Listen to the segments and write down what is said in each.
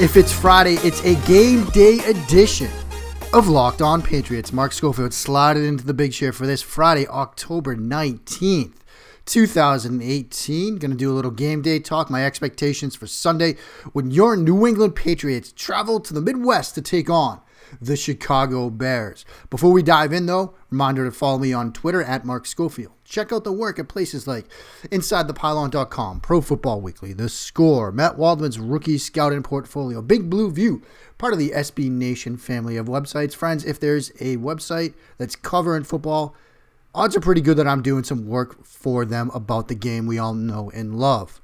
If it's Friday, it's a game day edition of Locked On Patriots. Mark Schofield slided into the big chair for this Friday, October 19th. 2018. Going to do a little game day talk, my expectations for Sunday when your New England Patriots travel to the Midwest to take on the Chicago Bears. Before we dive in, though, reminder to follow me on Twitter at Mark Schofield. Check out the work at places like InsideThePylon.com, Pro Football Weekly, The Score, Matt Waldman's Rookie Scouting Portfolio, Big Blue View, part of the SB Nation family of websites. Friends, if there's a website that's covering football, odds are pretty good that I'm doing some work for them about the game we all know and love.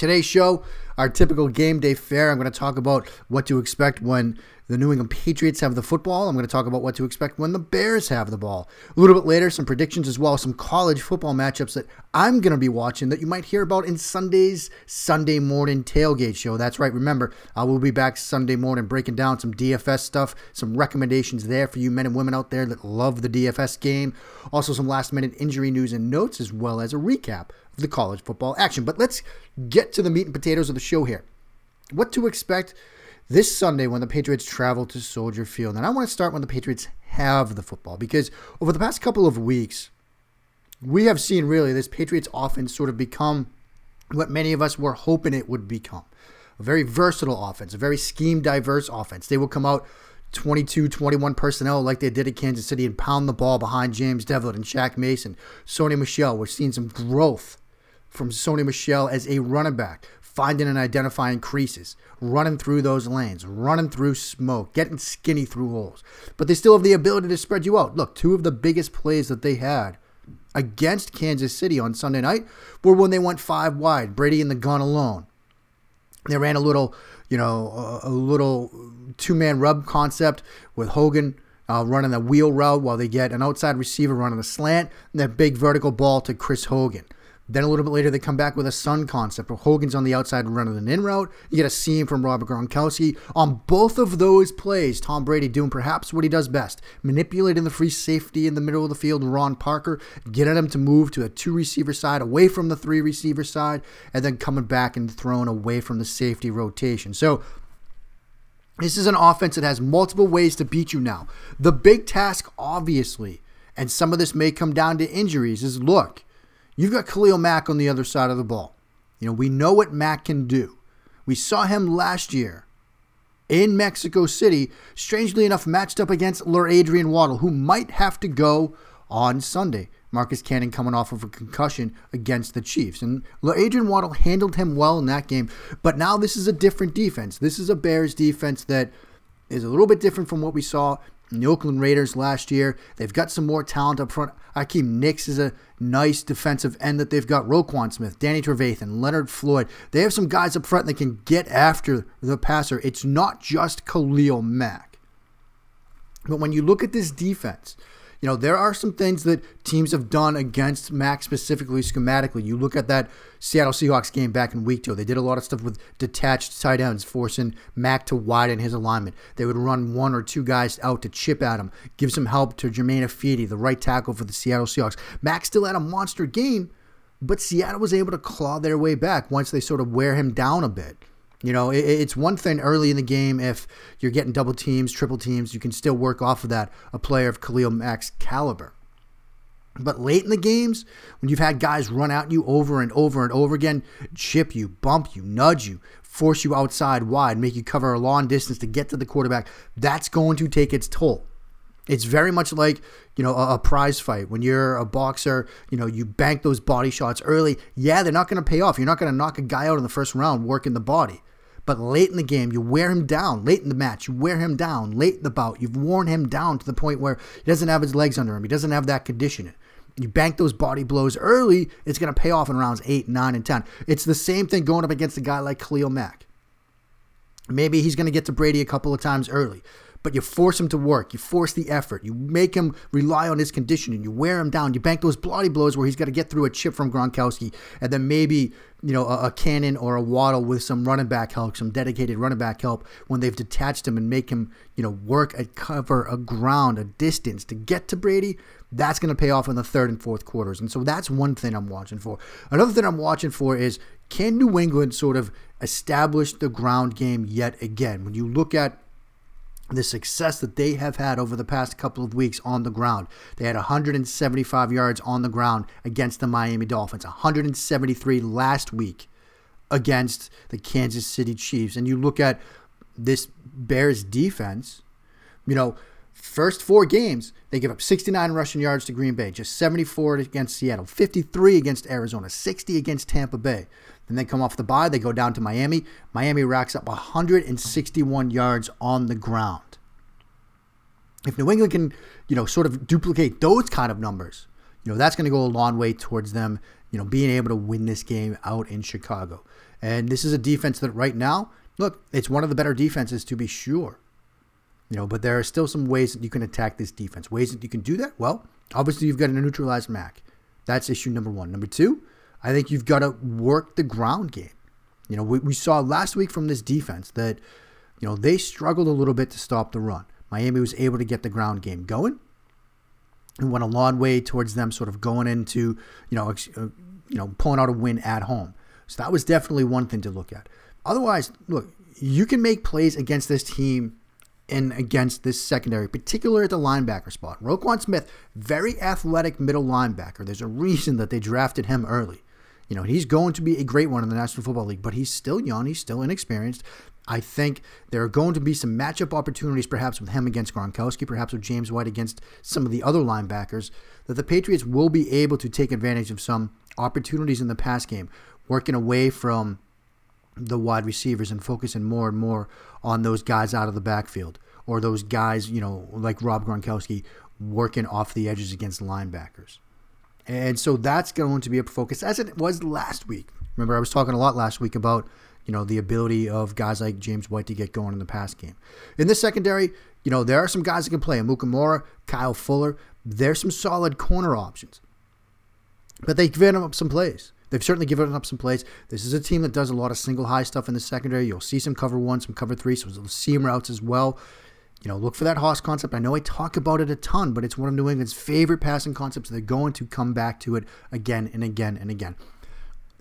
Today's show, our typical game day fare. I'm going to talk about what to expect when the New England Patriots have the football. I'm going to talk about what to expect when the Bears have the ball. A little bit later, some predictions as well, some college football matchups that I'm going to be watching that you might hear about in Sunday's Sunday morning tailgate show. That's right. Remember, uh, I will be back Sunday morning breaking down some DFS stuff, some recommendations there for you men and women out there that love the DFS game. Also, some last minute injury news and notes, as well as a recap the college football action. But let's get to the meat and potatoes of the show here. What to expect this Sunday when the Patriots travel to Soldier Field. And I want to start when the Patriots have the football because over the past couple of weeks, we have seen really this Patriots offense sort of become what many of us were hoping it would become a very versatile offense, a very scheme diverse offense. They will come out 22, 21 personnel like they did at Kansas City and pound the ball behind James Develin and Shaq Mason. Sony Michel. we're seeing some growth from Sony Michel as a running back finding and identifying creases, running through those lanes, running through smoke, getting skinny through holes. But they still have the ability to spread you out. Look, two of the biggest plays that they had against Kansas City on Sunday night were when they went five wide, Brady in the gun alone. They ran a little, you know, a, little two man rub concept with Hogan. Uh, running a wheel route while they get an outside receiver running the slant and that big vertical ball to Chris Hogan. Then a little bit later, they come back with a sun concept where Hogan's on the outside running an in route. You get a seam from Robert Gronkowski. On both of those plays, Tom Brady doing perhaps what he does best manipulating the free safety in the middle of the field, Ron Parker, getting him to move to a two receiver side away from the three receiver side, and then coming back and throwing away from the safety rotation. So this is an offense that has multiple ways to beat you now. The big task, obviously, and some of this may come down to injuries, is look You've got Khalil Mack on the other side of the ball. You know, we know what Mack can do. We saw him last year in Mexico City, strangely enough, matched up against Lur Adrian Waddle, who might have to go on Sunday. Marcus Cannon coming off of a concussion against the Chiefs. And Adrian Waddle handled him well in that game. But now this is a different defense. This is a Bears defense that is a little bit different from what we saw the Oakland Raiders last year. They've got some more talent up front. Akiem Hicks is a nice defensive end that they've got. Roquan Smith, Danny Trevathan, Leonard Floyd. They have some guys up front that can get after the passer. It's not just Khalil Mack. But when you look at this defense, you know, there are some things that teams have done against Mack specifically schematically. You look at that Seattle Seahawks game back in week two. They did a lot of stuff with detached tight ends, forcing Mack to widen his alignment. They would run one or two guys out to chip at him, give some help to Germain Ifedi, the right tackle for the Seattle Seahawks. Mack still had a monster game, but Seattle was able to claw their way back once they sort of wear him down a bit. You know, it's one thing early in the game if you're getting double teams, triple teams, you can still work off of that, a player of Khalil Mack's caliber. But late in the games, when you've had guys run at you over and over and over again, chip you, bump you, nudge you, force you outside wide, make you cover a long distance to get to the quarterback, that's going to take its toll. It's very much like, you know, a, a, prize fight. When you're a boxer, you know, you bank those body shots early. Yeah, they're not going to pay off. You're not going to knock a guy out in the first round working the body. But late in the game, you wear him down. Late in the match, you wear him down. Late in the bout, you've worn him down to the point where he doesn't have his legs under him. He doesn't have that conditioning. You bank those body blows early, it's going to pay off in rounds 8, 9, and 10. It's the same thing going up against a guy like Khalil Mack. Maybe he's going to get to Brady a couple of times early but you force him to work. You force the effort. You make him rely on his conditioning. You wear him down. You bank those bloody blows where he's got to get through a chip from Gronkowski, and then maybe you know a, a cannon or a waddle with some running back help, some dedicated running back help when they've detached him and make him you know work a cover, a ground, a distance to get to Brady. That's going to pay off in the third and fourth quarters, and so that's one thing I'm watching for. Another thing I'm watching for is can New England sort of establish the ground game yet again. When you look at the success that they have had over the past couple of weeks on the ground. They had 175 yards on the ground against the Miami Dolphins, 173 last week against the Kansas City Chiefs. And you look at this Bears defense, you know, first four games, they give up 69 rushing yards to Green Bay, just 74 against Seattle, 53 against Arizona, 60 against Tampa Bay. And then come off the bye, they go down to Miami. Miami racks up 161 yards on the ground. If New England can, you know, sort of duplicate those kind of numbers, you know, that's going to go a long way towards them, you know, being able to win this game out in Chicago. And this is a defense that right now, look, it's one of the better defenses to be sure. You know, but there are still some ways that you can attack this defense. Ways that you can do that? Well, obviously you've got to neutralize Mack. That's issue number one. Number two, I think you've got to work the ground game. You know, we, we saw last week from this defense that, you know, they struggled a little bit to stop the run. Miami was able to get the ground game going and went a long way towards them sort of going into, you know, uh, you know, pulling out a win at home. So that was definitely one thing to look at. Otherwise, look, you can make plays against this team and against this secondary, particularly at the linebacker spot. Roquan Smith, very athletic middle linebacker. There's a reason that they drafted him early. You know, he's going to be a great one in the National Football League, but he's still young, he's still inexperienced. I think there are going to be some matchup opportunities, perhaps with him against Gronkowski, perhaps with James White against some of the other linebackers, that the Patriots will be able to take advantage of some opportunities in the pass game, working away from the wide receivers and focusing more and more on those guys out of the backfield or those guys, you know, like Rob Gronkowski working off the edges against linebackers. And so that's going to be a focus as it was last week. Remember, I was talking a lot last week about, you know, the ability of guys like James White to get going in the pass game. In the secondary, you know, there are some guys that can play. Amukamara, Kyle Fuller. There's some solid corner options. But they've given up some plays. They've certainly given up some plays. This is a team that does a lot of single high stuff in the secondary. You'll see some cover one, some cover three, some seam routes as well. You know, look for that Hoss concept. I know I talk about it a ton, but it's one of New England's favorite passing concepts. They're going to come back to it again and again and again.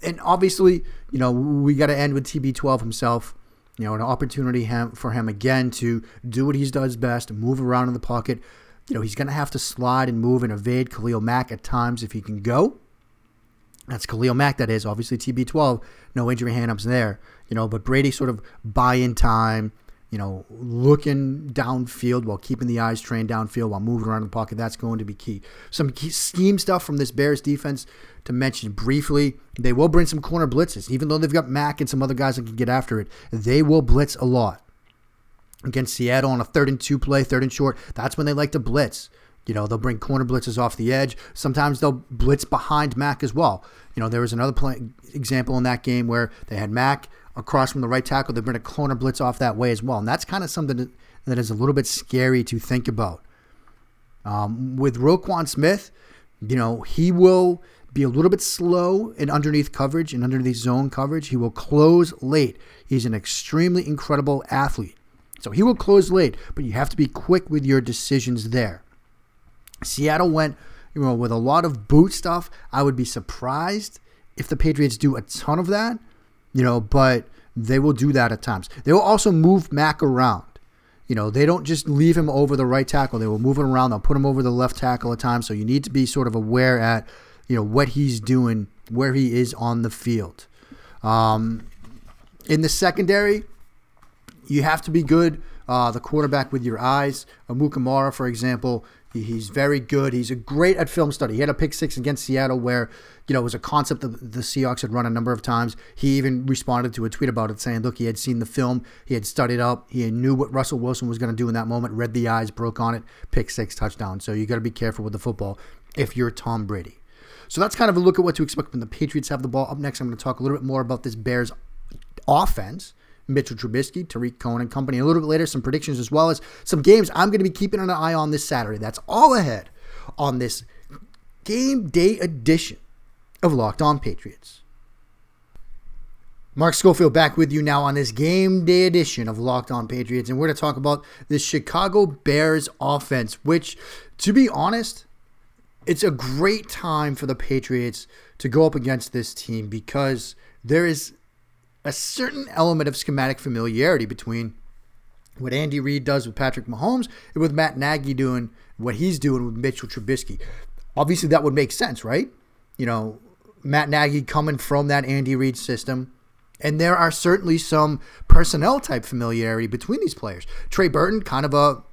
And obviously, you know, we got to end with TB12 himself. You know, an opportunity for him again to do what he does best, move around in the pocket. You know, he's going to have to slide and move and evade Khalil Mack at times if he can go. That's Khalil Mack, that is. Obviously, TB12, no injury hand-ups there. You know, but Brady sort of buy in time, you know, looking downfield while keeping the eyes trained downfield while moving around the pocket. That's going to be key. Some key scheme stuff from this Bears defense to mention briefly. They will bring some corner blitzes, even though they've got Mack and some other guys that can get after it. They will blitz a lot. Against Seattle on a third and two play, third and short, that's when they like to blitz. You know, they'll bring corner blitzes off the edge. Sometimes they'll blitz behind Mack as well. You know, there was another play, example in that game where they had Mack across from the right tackle. They bring a corner blitz off that way as well. And that's kind of something that is a little bit scary to think about. Um, with Roquan Smith, you know, he will be a little bit slow in underneath coverage and underneath zone coverage. He will close late. He's an extremely incredible athlete. So he will close late, but you have to be quick with your decisions there. Seattle went, you know, with a lot of boot stuff. I would be surprised if the Patriots do a ton of that you know, but they will do that at times. They will also move Mack around. You know, they don't just leave him over the right tackle. They will move him around. They'll put him over the left tackle at times. So you need to be sort of aware at, you know, what he's doing, where he is on the field. Um, in the secondary, you have to be good. Uh, the quarterback with your eyes. Amukamara, for example, He's very good. He's a great at film study. He had a pick six against Seattle where, you know, it was a concept that the Seahawks had run a number of times. He even responded to a tweet about it saying, look, he had seen the film, he had studied up, he knew what Russell Wilson was going to do in that moment, read the eyes, broke on it, pick six, touchdown. So you got to be careful with the football if you're Tom Brady. So that's kind of a look at what to expect when the Patriots have the ball. Up next, I'm going to talk a little bit more about this Bears offense Mitchell Trubisky, Tarik Cohen, and company. A little bit later, some predictions as well as some games I'm going to be keeping an eye on this Saturday. That's all ahead on this game day edition of Locked On Patriots. Mark Schofield back with you now on this game day edition of Locked On Patriots, and we're going to talk about the Chicago Bears offense, which, to be honest, it's a great time for the Patriots to go up against this team because there is a certain element of schematic familiarity between what Andy Reid does with Patrick Mahomes and with Matt Nagy doing what he's doing with Mitchell Trubisky. Obviously, that would make sense, right? You know, Matt Nagy coming from that Andy Reid system. And there are certainly some personnel type familiarity between these players. Trey Burton, kind of a,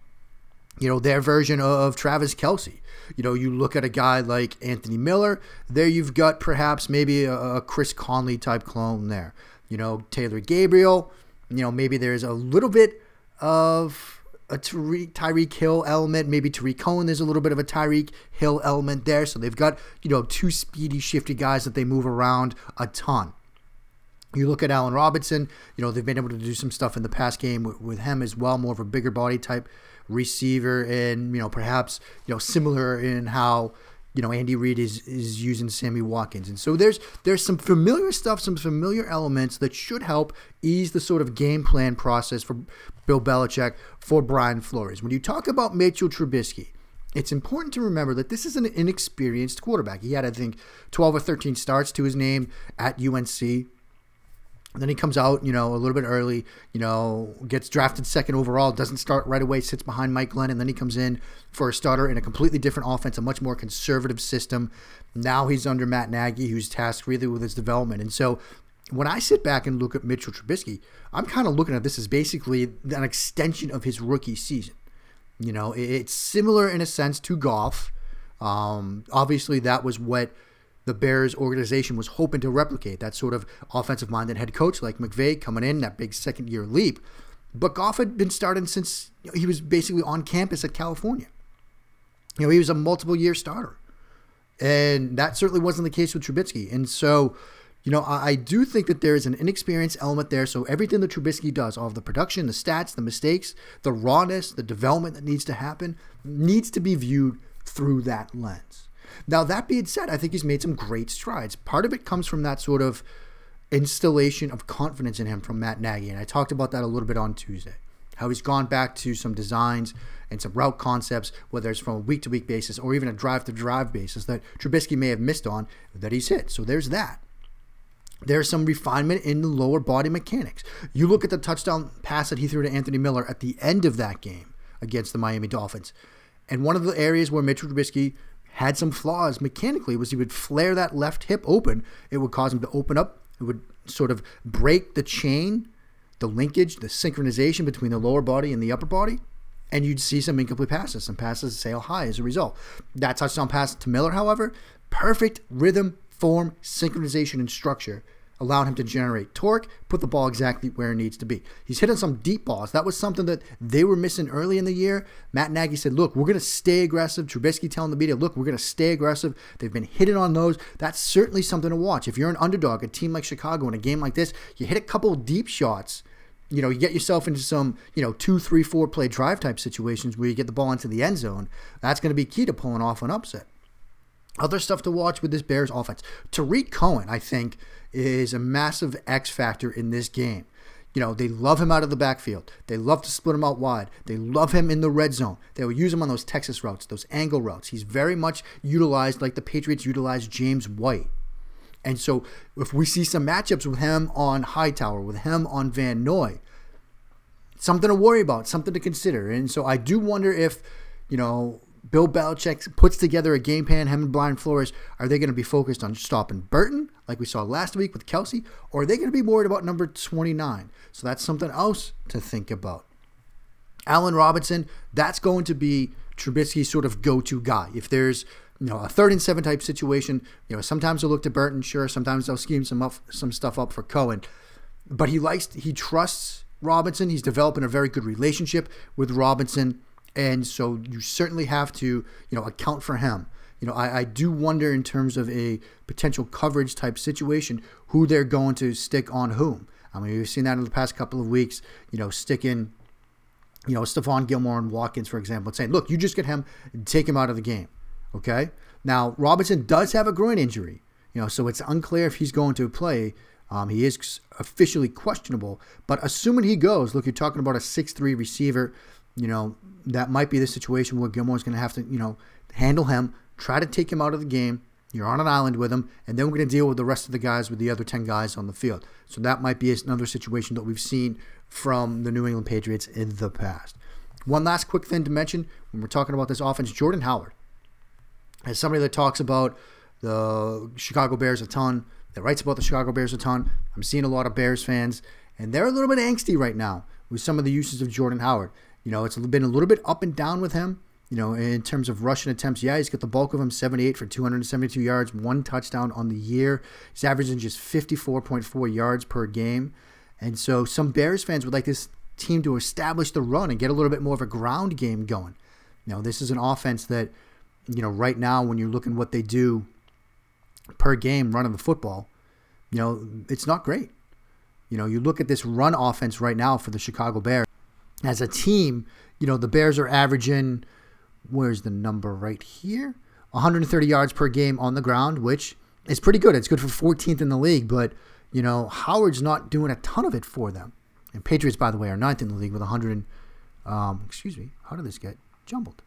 you know, their version of Travis Kelce. You know, you look at a guy like Anthony Miller, there you've got perhaps maybe a, a Chris Conley type clone there. You know, Taylor Gabriel, you know, maybe there's a little bit of a Tyreek, Tyreek Hill element. Maybe Tarik Cohen, there's a little bit of a Tyreek Hill element there. So they've got, you know, two speedy, shifty guys that they move around a ton. You look at Allen Robinson, you know, they've been able to do some stuff in the past game with, with him as well, more of a bigger body type receiver, and, you know, perhaps, you know, similar in how, you know Andy Reid is is using Sammy Watkins, and so there's there's some familiar stuff, some familiar elements that should help ease the sort of game plan process for Bill Belichick for Brian Flores. When you talk about Mitchell Trubisky, it's important to remember that this is an inexperienced quarterback. He had, I think, 12 or 13 starts to his name at UNC. And then he comes out, you know, a little bit early, you know, gets drafted second overall, doesn't start right away, sits behind Mike Glenn, and then he comes in for a starter in a completely different offense, a much more conservative system. Now he's under Matt Nagy, who's tasked really with his development. And so when I sit back and look at Mitchell Trubisky, I'm kind of looking at this as basically an extension of his rookie season. You know, it's similar in a sense to Goff. Um, obviously, that was what the Bears organization was hoping to replicate that sort of offensive minded head coach like McVay coming in, that big second year leap. But Goff had been starting since he was basically on campus at California. You know, he was a multiple year starter. And that certainly wasn't the case with Trubisky. And so, you know, I, I do think that there is an inexperienced element there. So everything that Trubisky does, all of the production, the stats, the mistakes, the rawness, the development that needs to happen, needs to be viewed through that lens. Now, that being said, I think he's made some great strides. Part of it comes from that sort of installation of confidence in him from Matt Nagy. And I talked about that a little bit on Tuesday. How he's gone back to some designs and some route concepts, whether it's from a week to week basis or even a drive to drive basis that Trubisky may have missed on that he's hit. So there's that. There's some refinement in the lower body mechanics. You look at the touchdown pass that he threw to Anthony Miller at the end of that game against the Miami Dolphins. And one of the areas where Mitchell Trubisky had some flaws mechanically was he would flare that left hip open. It would cause him to open up. It would sort of break the chain, the linkage, the synchronization between the lower body and the upper body. And you'd see some incomplete passes, some passes sail high as a result. That touchdown pass to Miller, however, perfect rhythm, form, synchronization, and structure allowed him to generate torque, put the ball exactly where it needs to be. He's hitting some deep balls. That was something that they were missing early in the year. Matt Nagy said, look, we're going to stay aggressive. Trubisky telling the media, look, we're going to stay aggressive. They've been hitting on those. That's certainly something to watch. If you're an underdog, a team like Chicago in a game like this, you hit a couple deep shots. You know, you get yourself into some, you know, two, three, four play drive type situations where you get the ball into the end zone. That's going to be key to pulling off an upset. Other stuff to watch with this Bears offense. Tarik Cohen, I think, is a massive X factor in this game. You know, they love him out of the backfield. They love to split him out wide. They love him in the red zone. They will use him on those Texas routes, those angle routes. He's very much utilized like the Patriots utilized James White. And so if we see some matchups with him on Hightower, with him on Van Noy, something to worry about, something to consider. And so I do wonder if, you know, Bill Belichick puts together a game plan, him and Brian Flores, are they going to be focused on stopping Burton, like we saw last week with Kelce, or are they going to be worried about number 29? So that's something else to think about. Allen Robinson, that's going to be Trubisky's sort of go-to guy. If there's you know a third and seven type situation, you know sometimes they'll look to Burton, sure. Sometimes they'll scheme some up, some stuff up for Cohen, but he likes he trusts Robinson. He's developing a very good relationship with Robinson. And so you certainly have to, you know, account for him. You know, I, I do wonder in terms of a potential coverage type situation who they're going to stick on whom. I mean, we've seen that in the past couple of weeks, you know, sticking, you know, Stephon Gilmore and Watkins, for example, and saying, look, you just get him take him out of the game. Okay. Now, Robinson does have a groin injury, you know, so it's unclear if he's going to play. Um, he is officially questionable, but assuming he goes, look, you're talking about a six-three receiver you know, that might be the situation where Gilmore's going to have to, you know, handle him, try to take him out of the game. You're on an island with him, and then we're going to deal with the rest of the guys with the other 10 guys on the field. So that might be another situation that we've seen from the New England Patriots in the past. One last quick thing to mention when we're talking about this offense Jordan Howard. As somebody that talks about the Chicago Bears a ton, that writes about the Chicago Bears a ton, I'm seeing a lot of Bears fans, and they're a little bit angsty right now with some of the uses of Jordan Howard. You know, it's been a little bit up and down with him. You know, in terms of rushing attempts, yeah, he's got the bulk of them 78 for 272 yards, one touchdown on the year. He's averaging just 54.4 yards per game. And so some Bears fans would like this team to establish the run and get a little bit more of a ground game going. You know, this is an offense that, you know, right now when you're looking what they do per game running the football, you know, it's not great. You know, you look at this run offense right now for the Chicago Bears. As a team, you know, the Bears are averaging, where's the number right here? 130 yards per game on the ground, which is pretty good. It's good for 14th in the league, but, you know, Howard's not doing a ton of it for them. And Patriots, by the way, are ninth in the league with 100. Um, excuse me. How did this get jumbled?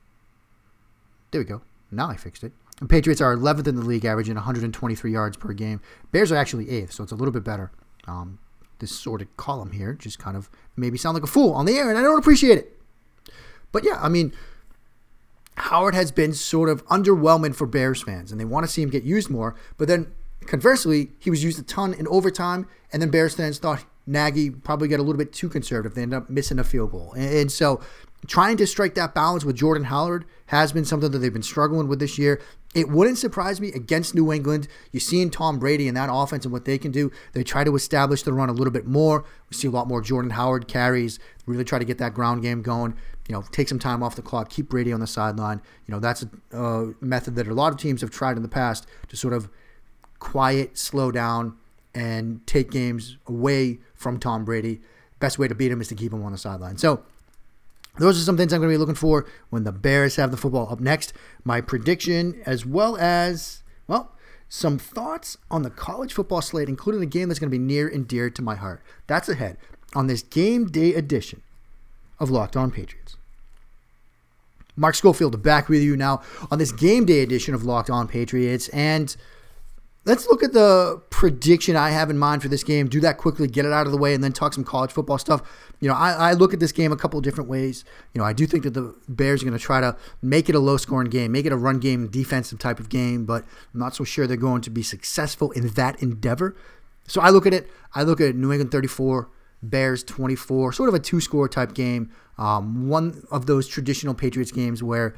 There we go. Now I fixed it. And Patriots are 11th in the league, averaging 123 yards per game. Bears are actually eighth, so it's a little bit better. Um, this sort of column here just kind of maybe sound like a fool on the air, and I don't appreciate it. But yeah, I mean, Howard has been sort of underwhelming for Bears fans, and they want to see him get used more. But then conversely, he was used a ton in overtime, and then Bears fans thought Nagy probably got a little bit too conservative. They ended up missing a field goal. And, and so trying to strike that balance with Jordan Howard has been something that they've been struggling with this year. It wouldn't surprise me against New England. You're seeing Tom Brady and that offense and what they can do. They try to establish the run a little bit more. We see a lot more Jordan Howard carries. Really try to get that ground game going. You know, take some time off the clock, keep Brady on the sideline. You know, that's a uh, method that a lot of teams have tried in the past to sort of quiet, slow down, and take games away from Tom Brady. Best way to beat him is to keep him on the sideline. So those are some things I'm going to be looking for when the Bears have the football up next. My prediction, as well as, well, some thoughts on the college football slate, including a game that's going to be near and dear to my heart. That's ahead on this game day edition of Locked On Patriots. Mark Schofield back with you now on this game day edition of Locked On Patriots. And Let's look at the prediction I have in mind for this game. Do that quickly, get it out of the way, and then talk some college football stuff. You know, I, I look at this game a couple different ways. You know, I do think that the Bears are going to try to make it a low scoring game, make it a run game, defensive type of game, but I'm not so sure they're going to be successful in that endeavor. So I look at it, I look at New England 34, Bears 24, sort of a two score type game. Um, one of those traditional Patriots games where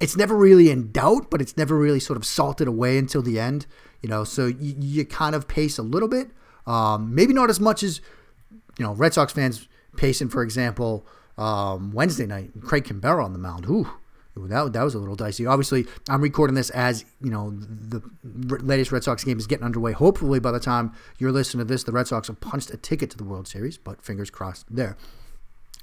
it's never really in doubt, but it's never really sort of salted away until the end. You know, so you, you kind of pace a little bit. Um, maybe not as much as you know Red Sox fans pacing, for example, um, Wednesday night. Craig Kimbrel on the mound. Ooh, that, that was a little dicey. Obviously, I'm recording this as you know the latest Red Sox game is getting underway. Hopefully, by the time you're listening to this, the Red Sox have punched a ticket to the World Series. But fingers crossed there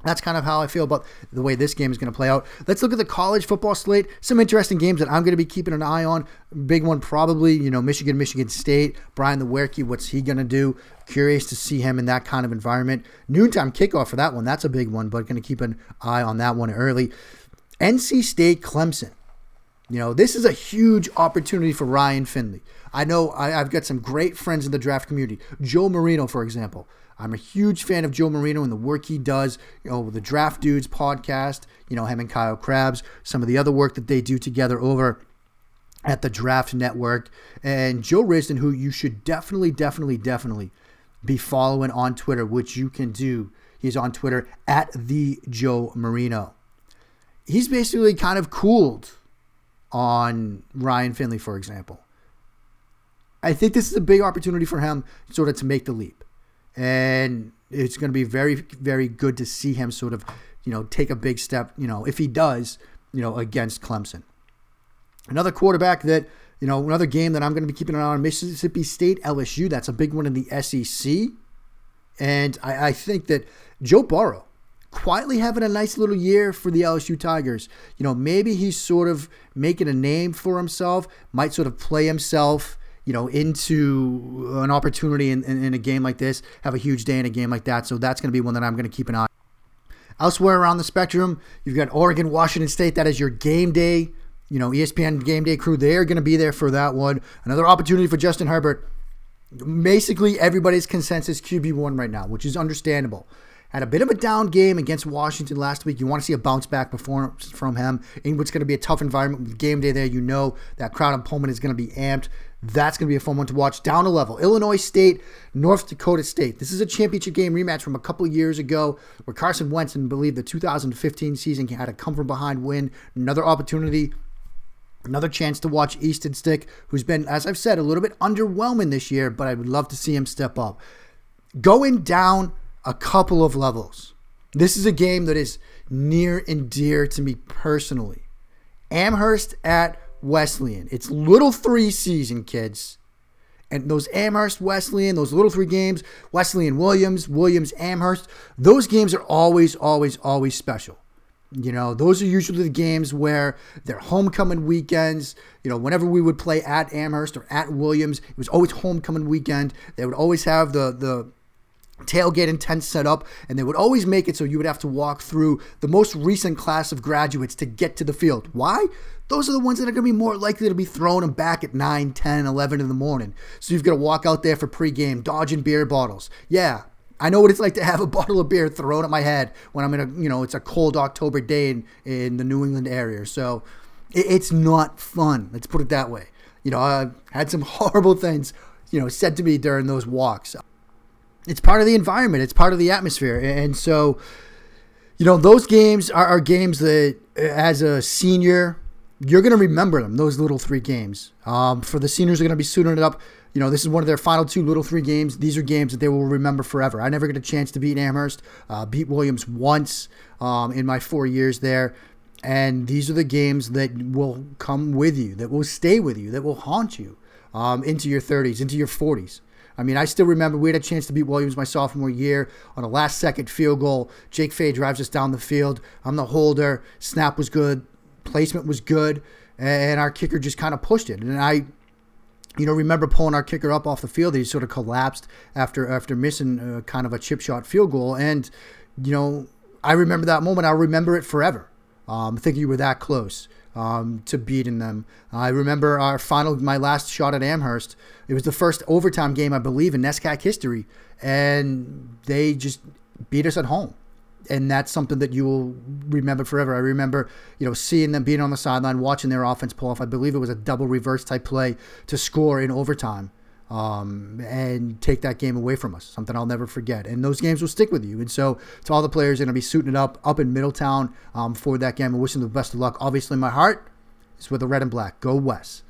that's kind of how I feel about the way this game is going to play out. Let's look at the college football slate. Some interesting games that I'm going to be keeping an eye on. Big one, probably, you know, Michigan, Michigan State. Brian the Lewerke, what's he going to do? Curious to see him in that kind of environment. Noontime kickoff for that one. That's a big one, but going to keep an eye on that one early. NC State, Clemson. You know, this is a huge opportunity for Ryan Finley. I know I, have got some great friends in the draft community. Joe Marino, for example. I'm a huge fan of Joe Marino and the work he does, you know, with the Draft Dudes podcast, you know, him and Kyle Crabbs, some of the other work that they do together over at the Draft Network. And Joe Risdon, who you should definitely, definitely, definitely be following on Twitter, which you can do. He's on Twitter at the Joe Marino. He's basically kind of cooled on Ryan Finley, for example. I think this is a big opportunity for him sort of to make the leap and it's going to be very, very good to see him sort of, you know, take a big step. You know, if he does, you know, against Clemson. Another quarterback that, you know, another game that I'm going to be keeping an eye on Mississippi State LSU. That's a big one in the SEC, and I, I think that Joe Burrow quietly having a nice little year for the LSU Tigers. You know, maybe he's sort of making a name for himself, might sort of play himself you know, into an opportunity in, in, in, a game like this, have a huge day in a game like that. So that's going to be one that I'm going to keep an eye. on. Elsewhere around the spectrum, you've got Oregon, Washington State. That is your game day you know, ESPN Game Day crew, they're going to be there for that one. Another opportunity for Justin Herbert. Basically, everybody's consensus QB1 right now, which is understandable. Had a bit of a down game against Washington last week. You want to see a bounce back performance from him in what's going to be a tough environment with game day there. You know that crowd in Pullman is going to be amped. That's going to be a fun one to watch. Down a level, Illinois State, North Dakota State. This is a championship game rematch from a couple years ago where Carson Wentz, and believe the 2015 season, had a come from behind win. Another opportunity Another chance to watch Easton Stick, who's been, as I've said, a little bit underwhelming this year, but I would love to see him step up. Going down a couple of levels. This is a game that is near and dear to me personally. Amherst at Wesleyan. It's little three season, kids. And those Amherst, Wesleyan, those little three games, Wesleyan, Williams, Williams, Amherst, those games are always, always, always special. You know, those are usually the games where they're homecoming weekends. You know, whenever we would play at Amherst or at Williams, it was always homecoming weekend. They would always have the the tailgate and tent set up, and they would always make it so you would have to walk through the most recent class of graduates to get to the field. Why? Those are the ones that are going to be more likely to be thrown them back at 9, 10, 11 in the morning. So you've got to walk out there for pregame, dodging beer bottles. Yeah, I know what it's like to have a bottle of beer thrown at my head when I'm in a, you know, it's a cold October day in, in the New England area. So it, it's not fun. Let's put it that way. You know, I had some horrible things, you know, said to me during those walks. It's part of the environment. It's part of the atmosphere. And so, you know, those games are, are games that, uh, as a senior, you're going to remember them, those little three games. Um, for the seniors, are going to be suiting it up you know, this is one of their final two little three games. These are games that they will remember forever. I never get a chance to beat Amherst, uh, beat Williams once um, in my four years there. And these are the games that will come with you, that will stay with you, that will haunt you um, into your 30s, into your 40s. I mean, I still remember we had a chance to beat Williams my sophomore year on a last second field goal. Jake Fay drives us down the field. I'm the holder. Snap was good. Placement was good. And our kicker just kind of pushed it. And I you know, remember pulling our kicker up off the field. He sort of collapsed after after missing uh, kind of a chip shot field goal, and you know, I remember that moment. I'll remember it forever. Um, thinking you were that close um, to beating them. I remember our final, my last shot at Amherst. It was the first overtime game, I believe, in NESCAC history, and they just beat us at home and that's something that you will remember forever. I remember, you know, seeing them being on the sideline, watching their offense pull off. I believe it was a double reverse type play to score in overtime um, and take that game away from us. Something I'll never forget. And those games will stick with you. And so, to all the players, going to be suiting it up up in Middletown um, for that game. I wish them the best of luck. Obviously, my heart is with the red and black. Go West.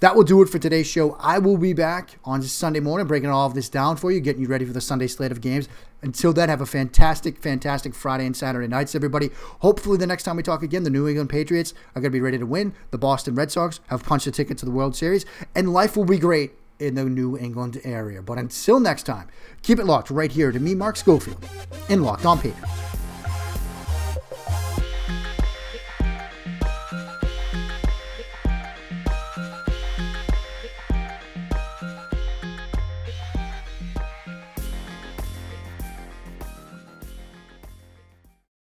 That will do it for today's show. I will be back on Sunday morning, breaking all of this down for you, getting you ready for the Sunday slate of games. Until then, have a fantastic, fantastic Friday and Saturday nights, everybody. Hopefully, the next time we talk again, the New England Patriots are going to be ready to win. The Boston Red Sox have punched a ticket to the World Series, and life will be great in the New England area. But until next time, keep it locked right here to me, Mark Schofield, in Locked On Patriots.